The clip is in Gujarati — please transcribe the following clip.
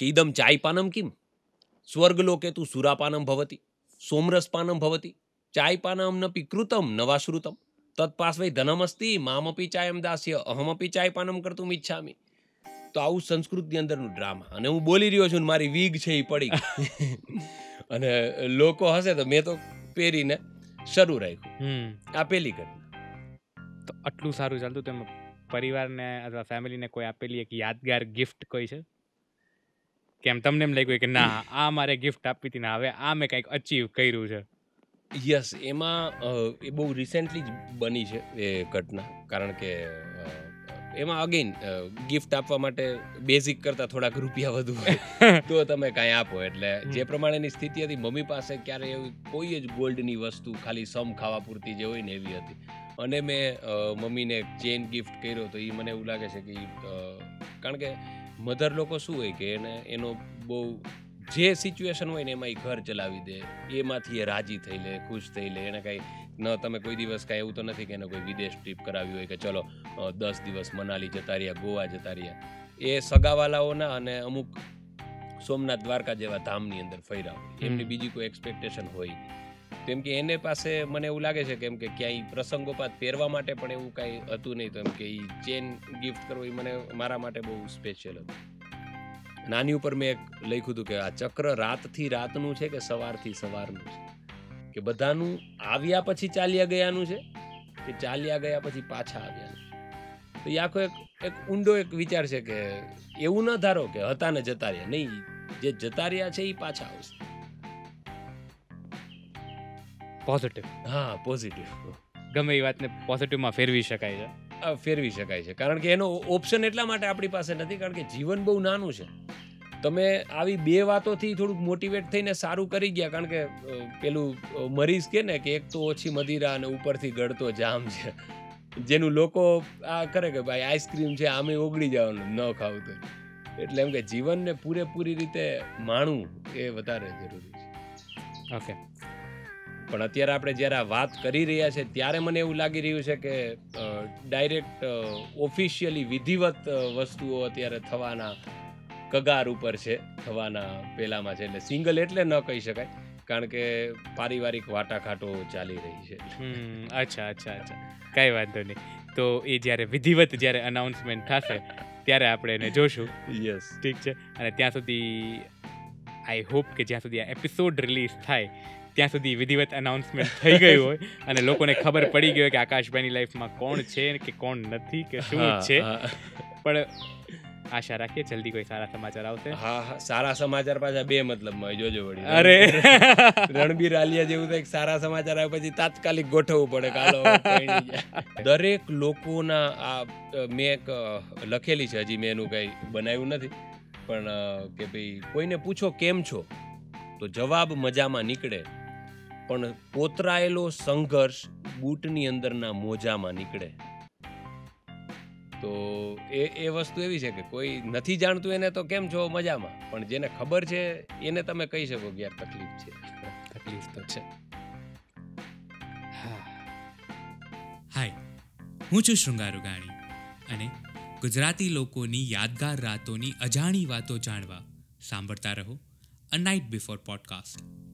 કે ઇદમ ચાયપાનમ કિમ? સ્વર્ગલોકે તું સુરાપાનમ ભવતી સોમરસપાનમ ભવતી ચાયપાનમ ન પિકૃતમ નવાશ્રુતમ તત્પાસ વೈ ધનમસ્તી મામપી ચાયમ દાસ્ય અહમપી ચાયપાનમ કરતું ઈચ્છામી. તો આવું સંસ્કૃતની અંદરનું ડ્રામા. અને હું બોલી રહ્યો છું મારી વીગ છે એ પડી અને લોકો હશે તો મેં તો પહેરીને શરૂ રાખ્યું. હમ. આ પેલી ઘટના. તો આટલું સારું ચાલતું તેમ પરિવારને અથવા ફેમિલીને કોઈ આપેલી એક યાદગાર ગિફ્ટ કોઈ છે? કેમ તમને એમ લાગ્યું કે ના આ મારે ગિફ્ટ આપી હતી ને હવે આ મેં કંઈક અચીવ કર્યું છે. યસ એમાં એ બહુ રિસેન્ટલી જ બની છે એ ઘટના. કારણ કે એમાં અગેન ગિફ્ટ આપવા માટે બેઝિક કરતાં થોડાક રૂપિયા વધુ હોય તો તમે કાંઈ આપો. એટલે જે પ્રમાણેની સ્થિતિ હતી મમ્મી પાસે ક્યારે એવી કોઈ જ ગોલ્ડની વસ્તુ ખાલી સમ ખાવા પૂરતી જે હોય ને એવી હતી. અને મેં મમ્મીને ચેન ગિફ્ટ કર્યો તો એ મને એવું લાગે છે કે કારણ કે મધર લોકો શું હોય કે એને એનો બહુ જે સિચ્યુએશન હોય ને એમાં એ ઘર ચલાવી દે એમાંથી એ રાજી થઈ લે ખુશ થઈ લે. એને કાંઈ ન તમે કોઈ દિવસ કાંઈ એવું તો નથી કે એને કોઈ વિદેશ ટ્રીપ કરાવી હોય કે ચલો દસ દિવસ મનાલી જતા રહ્યા ગોવા જતા રહ્યા. એ સગાવાલાઓના અને અમુક સોમનાથ દ્વારકા જેવા ધામની અંદર ફર્યા એમની બીજી કોઈ એક્સપેક્ટેશન હોય નહીં. તેમ કે એને પાસે મને એવું લાગે છે કેમ કે ક્યાંય પ્રસંગોપાત પહેરવા માટે પણ એવું કાંઈ હતું નહીં તો એમ કે એ ચેન ગિફ્ટ કરવું એ મને મારા માટે બહુ સ્પેશિયલ હતું. નાની ઉપર મેં એક લખ્યું હતું કે આ ચક્ર રાતથી રાતનું છે કે સવારથી સવારનું છે? કે બધાનું આવ્યા પછી ચાલ્યા ગયાનું છે કે ચાલ્યા ગયા પછી પાછા આવ્યાનું તો એ આખો એક એક ઊંડો એક વિચાર છે કે એવું ન ધારો કે હતા ને જતા રહ્યા. નહીં, જે જતા રહ્યા છે એ પાછા આવશે. પોઝિટિવ હા પોઝિટિવ ગમે એ વાતને પોઝિટિવમાં ફેરવી શકાય છે. ફેરવી શકાય છે. કારણ કે એનો ઓપ્શન એટલા માટે આપણી પાસે નથી કારણ કે જીવન બહુ નાનું છે. તમે આવી બે વાતોથી થોડુંક મોટિવેટ થઈને સારું કરી ગયા કારણ કે પેલું મરીઝ કે ને કે એક તો ઓછી મદિરા અને ઉપરથી ગળતો જામ છે. જેનું લોકો આ કરે કે ભાઈ આઈસ્ક્રીમ છે આમે ઓગળી જવાનું ન ખાવું તો. એટલે એમ કે જીવનને પૂરેપૂરી રીતે માણવું એ વધારે જરૂરી છે. ઓકે પણ અત્યારે આપણે જ્યારે આ વાત કરી રહ્યા છે ત્યારે મને એવું લાગી રહ્યું છે કે ડાયરેક્ટ ઓફિશિયલી વિધિવત વસ્તુઓ અત્યારે થવાના કગાર ઉપર છે થવાના પેલામાં છે એટલે સિંગલ એટલે ન કહી શકાય કારણ કે પારિવારિક વાટાઘાટો ચાલી રહી છે. અચ્છા અચ્છા અચ્છા. કાંઈ વાંધો નહીં. તો એ જ્યારે વિધિવત જ્યારે અનાઉન્સમેન્ટ થશે ત્યારે આપણે એને જોશું. યસ ઠીક છે? અને ત્યાં સુધી આઈ હોપ કે જ્યાં સુધી આ એપિસોડ રિલીઝ થાય ત્યાં સુધી વિધિવત અનાઉન્સમેન્ટ થઈ ગયું હોય અને લોકોને ખબર પડી ગઈ હોય કે આકાશભાઈની લાઈફમાં કોણ છે કે કોણ નથી કે શું છે. પણ આશા રાખીએ જલ્દી કોઈ સારા સમાચાર આવશે. હા હા. સારા સમાચાર પાછા બે મતલબમાં જોજો વળી. અરે. રણબીર આલિયા જેવું થાય સારા સમાચાર આવે પછી તાત્કાલિક ગોઠવવું પડે કાલો દરેક લોકોના આ મેં એક લખેલી છે હજી મેં એનું કંઈ બનાવ્યું નથી. પણ કે ભાઈ કોઈને પૂછો કેમ છો તો જવાબ મજામાં નીકળે. પણ કોતરાયેલો સંઘર્ષ બૂટની અંદરના મોજામાં નીકળે. તો એ એ વસ્તુ એવી છે કે કોઈ નથી જાણતું એને તો કેમ છો મજામાં? પણ જેને ખબર છે, એને તમે કહી શકો કે યાર તકલીફ છે. તકલીફ તો છે. હાય, હું છું શૃંગારુ ગાણી. અને ગુજરાતી લોકોની યાદગાર રાતોની અજાણી વાતો જાણવા સાંભળતા રહો અ નાઇટ બિફોર પોડકાસ્ટ